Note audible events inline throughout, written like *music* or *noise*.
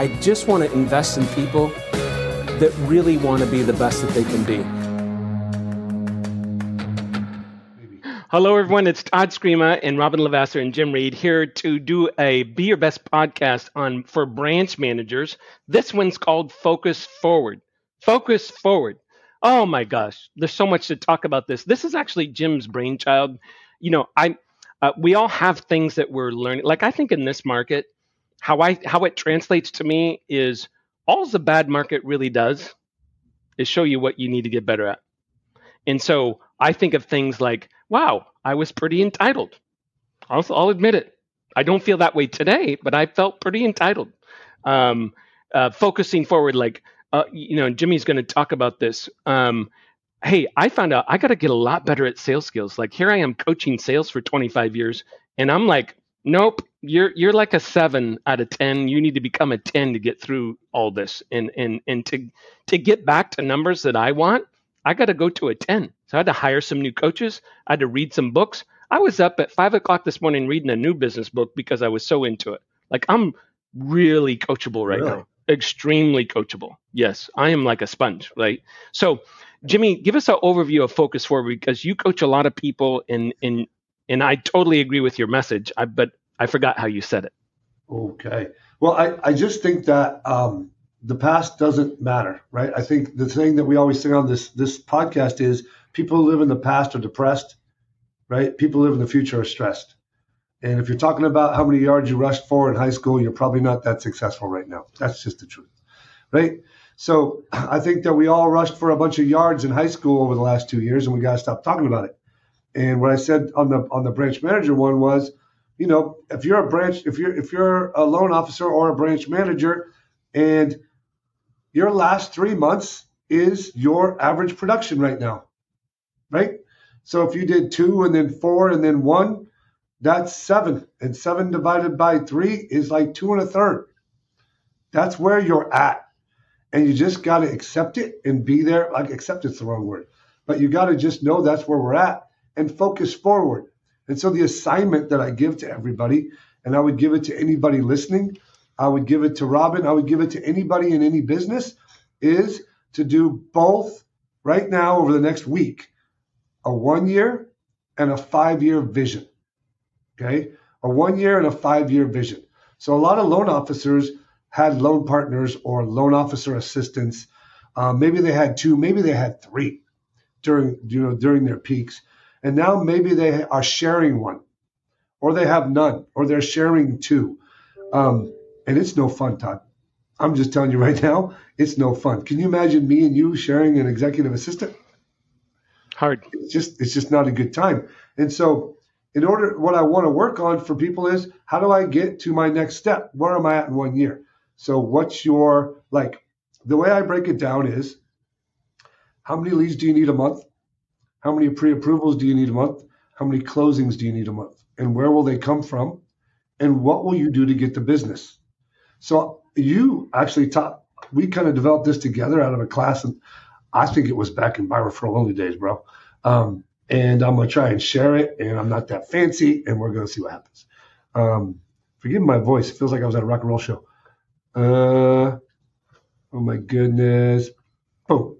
I just want to invest in people that really want to be the best that they can be. Hello, everyone. It's Todd Scrima and Robin Lavasser and Jim Reed here to do a Be Your Best podcast on for branch managers. This one's called Focus Forward. Focus Forward. Oh my gosh, there's so much to talk about this. This is actually Jim's brainchild. You know, I uh, we all have things that we're learning. Like I think in this market, how I how it translates to me is all the bad market really does is show you what you need to get better at. And so I think of things like, wow, I was pretty entitled. I'll, I'll admit it. I don't feel that way today, but I felt pretty entitled. Um, uh, focusing forward, like, uh, you know, Jimmy's going to talk about this. Um, hey, I found out I got to get a lot better at sales skills. Like here I am coaching sales for 25 years, and I'm like, nope, you're you're like a seven out of 10. You need to become a 10 to get through all this, and and and to to get back to numbers that I want. I got to go to a 10. So I had to hire some new coaches. I had to read some books. I was up at five o'clock this morning reading a new business book because I was so into it. Like I'm really coachable right really? now, extremely coachable. Yes, I am like a sponge, right? So, Jimmy, give us an overview of Focus Forward because you coach a lot of people, and and and I totally agree with your message. I, but I forgot how you said it. Okay. Well, I, I just think that um, the past doesn't matter, right? I think the thing that we always say on this this podcast is people who live in the past are depressed, right? People who live in the future are stressed. And if you're talking about how many yards you rushed for in high school, you're probably not that successful right now. That's just the truth, right? So *clears throat* I think that we all rushed for a bunch of yards in high school over the last two years, and we got to stop talking about it. And what I said on the on the branch manager one was, you know, if you're a branch, if you're if you're a loan officer or a branch manager, and your last three months is your average production right now, right? So if you did two and then four and then one, that's seven. And seven divided by three is like two and a third. That's where you're at. And you just got to accept it and be there. Like, accept it's the wrong word, but you got to just know that's where we're at and focus forward. And so the assignment that I give to everybody, and I would give it to anybody listening, I would give it to Robin, I would give it to anybody in any business, is to do both right now over the next week a one year and a five year vision. Okay. A one year and a five year vision. So a lot of loan officers had loan partners or loan officer assistants. Uh, maybe they had two, maybe they had three during you know during their peaks, and now maybe they are sharing one, or they have none, or they're sharing two. Um, and it's no fun, Todd. I'm just telling you *laughs* right now, it's no fun. Can you imagine me and you sharing an executive assistant? Hard. It's just it's just not a good time. And so, in order, what I want to work on for people is how do I get to my next step? Where am I at in one year? So, what's your like? The way I break it down is how many leads do you need a month? How many pre-approvals do you need a month? How many closings do you need a month? And where will they come from? And what will you do to get the business? So you actually taught, we kind of developed this together out of a class, and I think it was back in my referral only days, bro. Um, and I'm gonna try and share it, and I'm not that fancy, and we're gonna see what happens. Um, forgive my voice; it feels like I was at a rock and roll show. Uh, oh my goodness! Oh,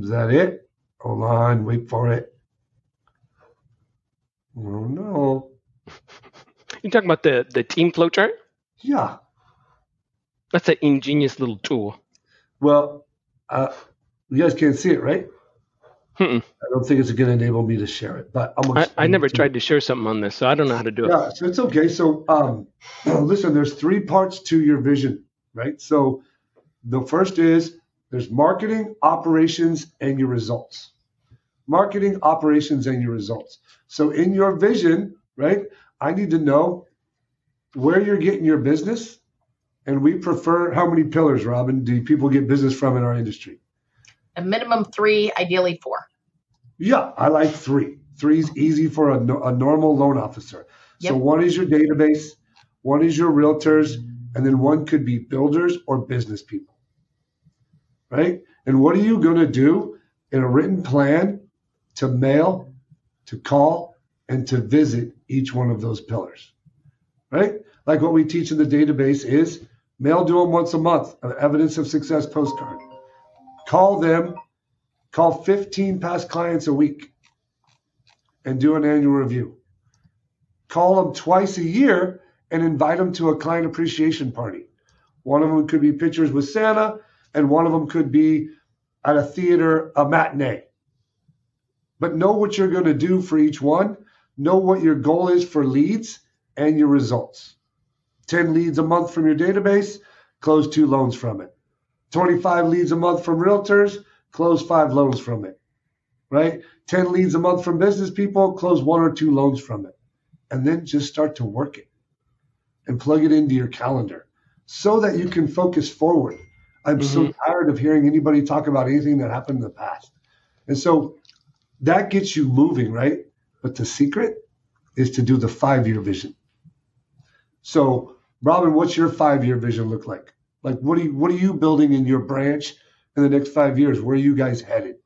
is that it? Hold on, wait for it. Oh no! *laughs* You talking about the the team flow chart? Yeah. That's an ingenious little tool. Well, uh, you guys can't see it, right? Mm-mm. I don't think it's going to enable me to share it, but I'm I, I never tried to share something on this, so I don't know how to do it. Yeah, so it's okay. So, um, *clears throat* listen, there's three parts to your vision, right? So, the first is there's marketing, operations, and your results. Marketing, operations, and your results. So, in your vision, right, I need to know where you're getting your business, and we prefer how many pillars, Robin, do people get business from in our industry? A minimum three, ideally four. Yeah, I like three. Three is easy for a, a normal loan officer. Yep. So one is your database, one is your realtors, and then one could be builders or business people. Right? And what are you going to do in a written plan to mail, to call, and to visit each one of those pillars? Right? Like what we teach in the database is Mail to them once a month, an evidence of success postcard. Call them, call 15 past clients a week and do an annual review. Call them twice a year and invite them to a client appreciation party. One of them could be pictures with Santa, and one of them could be at a theater, a matinee. But know what you're going to do for each one, know what your goal is for leads and your results. 10 leads a month from your database, close two loans from it. 25 leads a month from realtors, close five loans from it. Right? 10 leads a month from business people, close one or two loans from it. And then just start to work it and plug it into your calendar so that you can focus forward. I'm mm-hmm. so tired of hearing anybody talk about anything that happened in the past. And so that gets you moving, right? But the secret is to do the five year vision. So, Robin, what's your five year vision look like? Like, what are you, what are you building in your branch in the next five years? Where are you guys headed?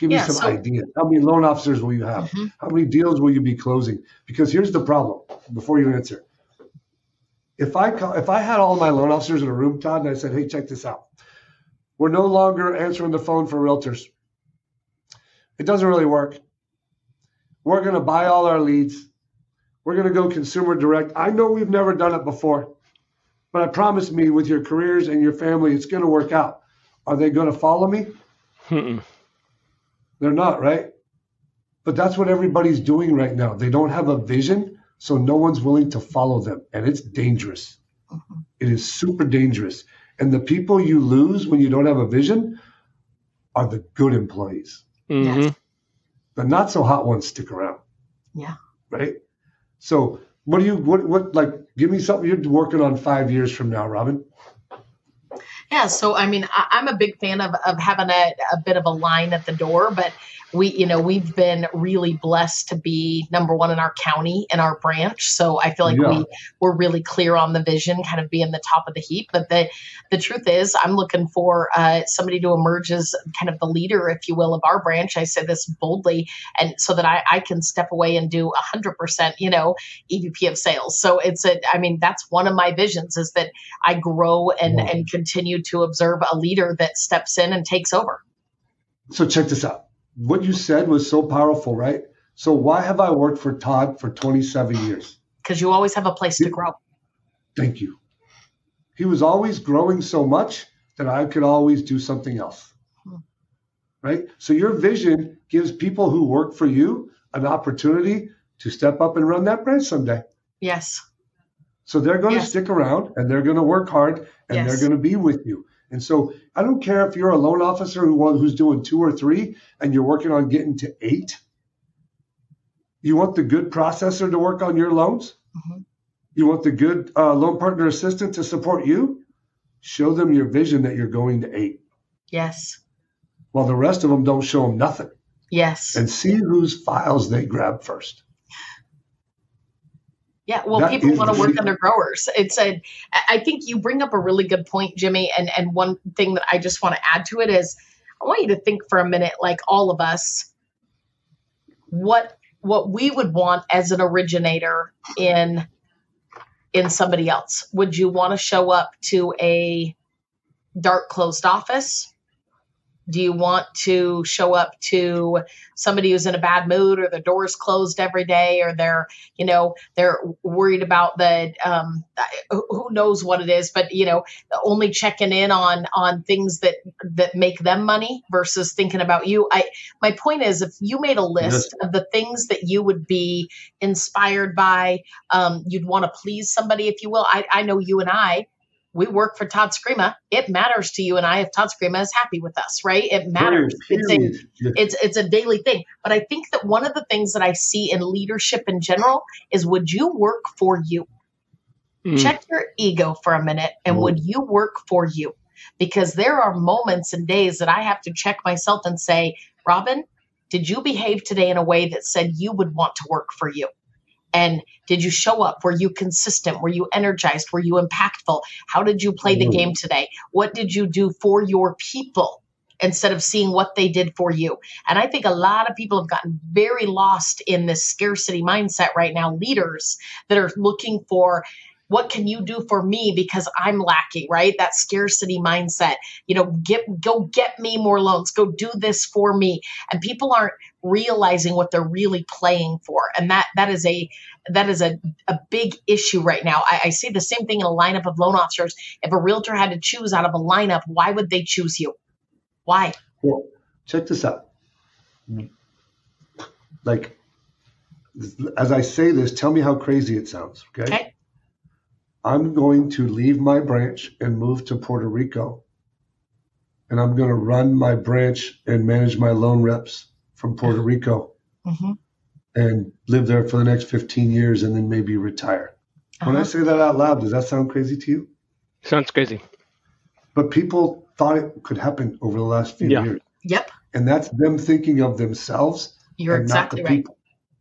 Give me some so, ideas. How many loan officers will you have? Mm-hmm. How many deals will you be closing? Because here's the problem before you answer. If I call, if I had all my loan officers in a room, Todd, and I said, "Hey, check this out. We're no longer answering the phone for realtors. It doesn't really work. We're going to buy all our leads. We're going to go consumer direct. I know we've never done it before, but I promise me with your careers and your family, it's going to work out. Are they going to follow me? Mm-mm. They're not, right? But that's what everybody's doing right now. They don't have a vision, so no one's willing to follow them. And it's dangerous. Mm-hmm. It is super dangerous. And the people you lose when you don't have a vision are the good employees. Mm-hmm. Yes. The not so hot ones stick around. Yeah. Right? So what do you what what like give me something you're working on five years from now, Robin? Yeah, so I mean, I, am a big fan of, of having a, a bit of a line at the door, but we you know we've been really blessed to be number one in our county in our branch so i feel like yeah. we we're really clear on the vision kind of being the top of the heap but the the truth is i'm looking for uh, somebody to emerge as kind of the leader if you will of our branch i say this boldly and so that i, I can step away and do 100% you know evp of sales so it's a i mean that's one of my visions is that i grow and wow. and continue to observe a leader that steps in and takes over so check this out what you said was so powerful, right? So why have I worked for Todd for 27 years? Because you always have a place to grow. Thank you. He was always growing so much that I could always do something else. Hmm. Right? So your vision gives people who work for you an opportunity to step up and run that branch someday. Yes. So they're going yes. to stick around and they're going to work hard and yes. they're going to be with you. And so I don't care if you're a loan officer who who's doing two or three and you're working on getting to eight. You want the good processor to work on your loans. Mm-hmm. You want the good uh, loan partner assistant to support you. Show them your vision that you're going to eight. Yes. While the rest of them don't show them nothing. Yes. And see whose files they grab first. Yeah, well, that people want to work under growers. It's a. I think you bring up a really good point, Jimmy. And and one thing that I just want to add to it is, I want you to think for a minute, like all of us, what what we would want as an originator in in somebody else. Would you want to show up to a dark closed office? Do you want to show up to somebody who's in a bad mood or the door's closed every day or they're, you know, they're worried about the, um, who knows what it is, but, you know, only checking in on, on things that, that make them money versus thinking about you. I, my point is if you made a list yes. of the things that you would be inspired by, um, you'd want to please somebody, if you will. I, I know you and I, we work for Todd Scrima. It matters to you and I if Todd Scrima is happy with us, right? It matters. It's a, it's it's a daily thing. But I think that one of the things that I see in leadership in general is would you work for you? Mm. Check your ego for a minute and mm. would you work for you? Because there are moments and days that I have to check myself and say, Robin, did you behave today in a way that said you would want to work for you? And did you show up? Were you consistent? Were you energized? Were you impactful? How did you play the game today? What did you do for your people? instead of seeing what they did for you. And I think a lot of people have gotten very lost in this scarcity mindset right now, leaders that are looking for what can you do for me because i'm lacking right that scarcity mindset you know get go get me more loans go do this for me and people aren't realizing what they're really playing for and that that is a that is a, a big issue right now I, I see the same thing in a lineup of loan officers if a realtor had to choose out of a lineup why would they choose you why well check this out like as I say this, tell me how crazy it sounds. Okay? okay. I'm going to leave my branch and move to Puerto Rico. And I'm going to run my branch and manage my loan reps from Puerto. Rico mm-hmm. and live there for the next 15 years and then maybe retire. Uh-huh. When I uh-huh. say that out loud, does that sound crazy to you? Sounds crazy. But people thought it could happen over the last few yeah. years. Yep. And that's them thinking of themselves. You're exactly right. People.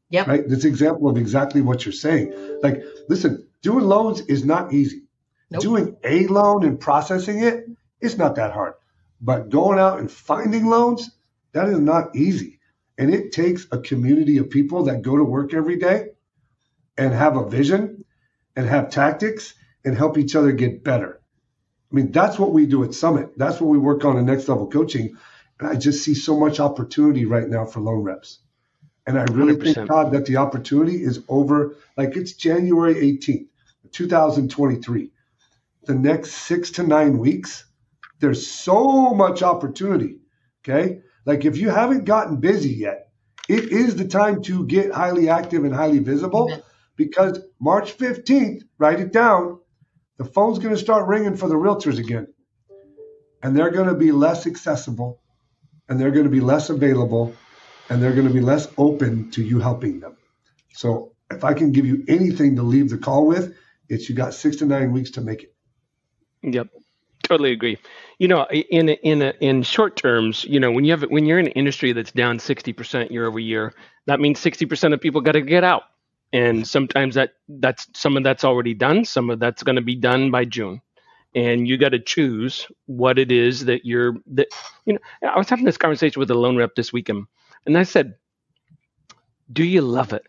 Yep. Right. This example of exactly what you're saying. Like, listen, doing loans is not easy. Nope. Doing a loan and processing it is not that hard. But going out and finding loans, that is not easy. And it takes a community of people that go to work every day and have a vision and have tactics and help each other get better. I mean, that's what we do at Summit. That's what we work on in next level coaching. And I just see so much opportunity right now for loan reps. And I really 100%. think, Todd, that the opportunity is over. Like it's January 18th, 2023. The next six to nine weeks, there's so much opportunity. Okay. Like if you haven't gotten busy yet, it is the time to get highly active and highly visible because March 15th, write it down, the phone's going to start ringing for the realtors again. And they're going to be less accessible and they're going to be less available and they're going to be less open to you helping them. So if I can give you anything to leave the call with, it's you got six to nine weeks to make it. Yep. Totally agree. You know, in in in short terms, you know, when you have when you're in an industry that's down 60% year over year, that means 60% of people got to get out. And sometimes that that's some of that's already done, some of that's going to be done by June. And you got to choose what it is that you're that you know, I was having this conversation with a loan rep this weekend and I said, Do you love it?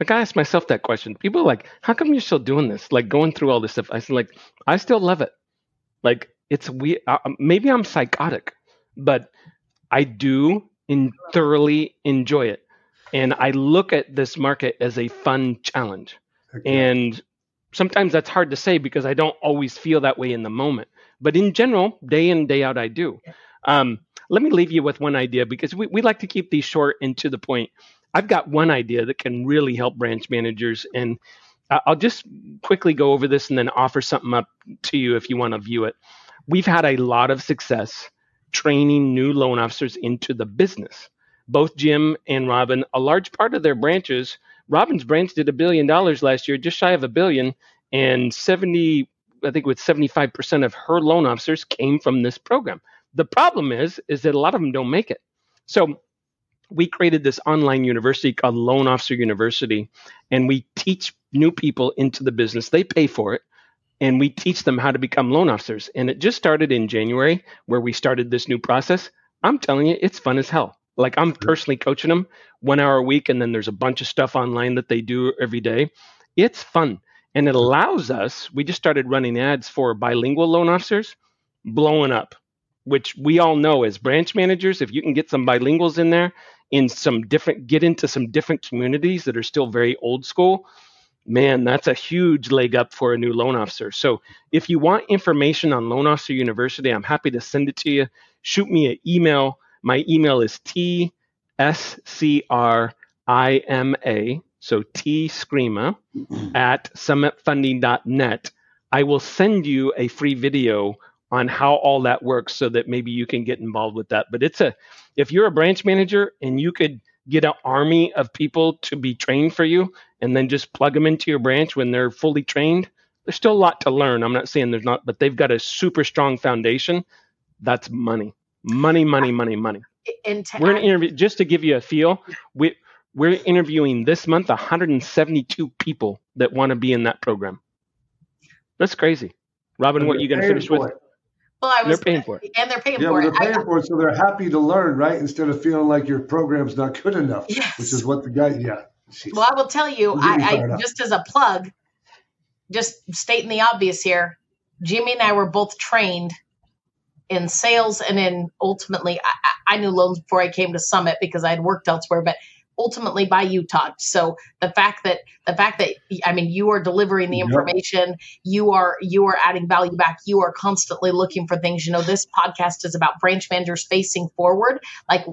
Like I asked myself that question. People are like, how come you're still doing this? Like going through all this stuff. I said, like, I still love it. Like it's weird. Uh, um, maybe I'm psychotic, but I do in thoroughly enjoy it. And I look at this market as a fun challenge. Okay. And sometimes that's hard to say because I don't always feel that way in the moment. But in general, day in, day out, I do. Um, let me leave you with one idea because we, we like to keep these short and to the point. I've got one idea that can really help branch managers, and I'll just quickly go over this and then offer something up to you if you want to view it. We've had a lot of success training new loan officers into the business. Both Jim and Robin, a large part of their branches, Robin's branch did a billion dollars last year, just shy of a billion, and 70, I think with 75% of her loan officers came from this program. The problem is, is that a lot of them don't make it. So we created this online university called Loan Officer University, and we teach new people into the business. They pay for it, and we teach them how to become loan officers. And it just started in January, where we started this new process. I'm telling you, it's fun as hell. Like I'm personally coaching them one hour a week, and then there's a bunch of stuff online that they do every day. It's fun. And it allows us, we just started running ads for bilingual loan officers, blowing up which we all know as branch managers, if you can get some bilinguals in there in some different, get into some different communities that are still very old school, man, that's a huge leg up for a new loan officer. So if you want information on Loan Officer University, I'm happy to send it to you. Shoot me an email. My email is tscrima, so T Scrima at summitfunding.net. I will send you a free video on how all that works so that maybe you can get involved with that. But it's a if you're a branch manager and you could get an army of people to be trained for you and then just plug them into your branch when they're fully trained, there's still a lot to learn. I'm not saying there's not, but they've got a super strong foundation. That's money. Money, money, money, money. We're going to interview just to give you a feel. We we're interviewing this month 172 people that want to be in that program. That's crazy. Robin, what are you going to finish with? Well, I was, they're paying for it, and they're paying yeah, for well, it. they're paying I, for it, so they're happy to learn, right? Instead of feeling like your program's not good enough, *laughs* yes. which is what the guy. Yeah. Well, I will tell you, I, I just as a plug, just stating the obvious here. Jimmy and I were both trained in sales and in ultimately, I, I knew loans before I came to Summit because I had worked elsewhere, but ultimately by you todd so the fact that the fact that i mean you are delivering the information you are you are adding value back you are constantly looking for things. You know this podcast is about branch managers facing forward. Like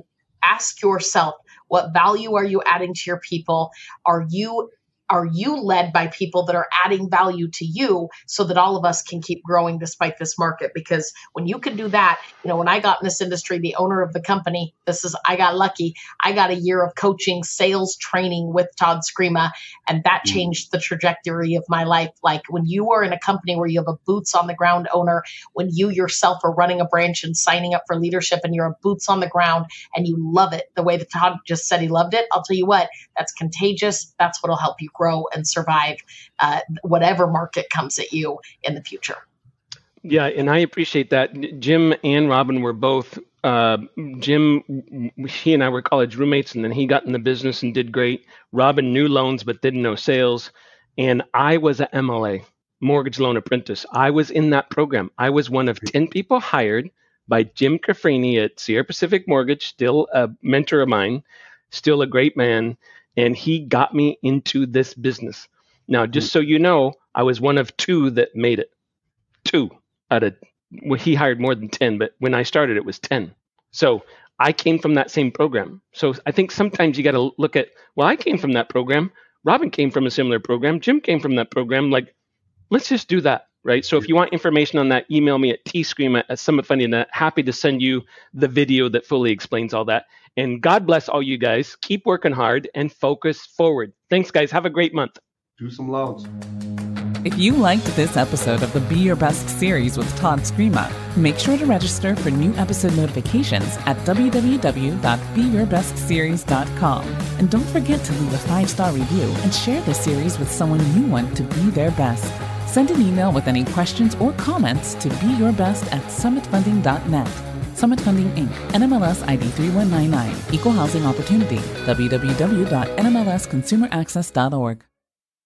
ask yourself what value are you adding to your people? Are you are you led by people that are adding value to you so that all of us can keep growing despite this market? Because when you can do that you know when i got in this industry the owner of the company this is i got lucky. I got a year of coaching sales training with todd scrima and that mm. changed the trajectory of my life. Like when you are in a company where you have a boots on the ground owner when you yourself are running a branch and signing up for leadership and you're a boots on the ground and you love it the way that todd just said he loved it i'll tell you what that's contagious. That's what'll help you grow and survive uh, whatever market comes at you in the future. Yeah, and I appreciate that. Jim and Robin were both. Uh, Jim, he and I were college roommates, and then he got in the business and did great. Robin knew loans but didn't know sales, and I was a MLA, mortgage loan apprentice. I was in that program. I was one of ten people hired by Jim Cafrini at Sierra Pacific Mortgage, still a mentor of mine, still a great man and he got me into this business. Now, mm-hmm. just so you know, I was one of two that made it. Two out of well, he hired more than 10, but when I started, it was 10. So I came from that same program. So I think sometimes you got to look at, well, I came from that program. Robin came from a similar program. Jim came from that program. Like, let's just do that right? So if you want information on that, email me at tscrima at summitfunding.net. Happy to send you the video that fully explains all that. And God bless all you guys. Keep working hard and focus forward. Thanks, guys. Have a great month. Do some loans. If you liked this episode of the Be Your Best series with Todd Scrima, make sure to register for new episode notifications at www.beyourbestseries.com. And don't forget to leave a five star review and share this series with someone you want to be their best. Send an email with any questions or comments to beyourbest at summitfunding.net. Summit Funding Inc., NMLS ID 3199, Equal Housing Opportunity, www.nmlsconsumeraccess.org.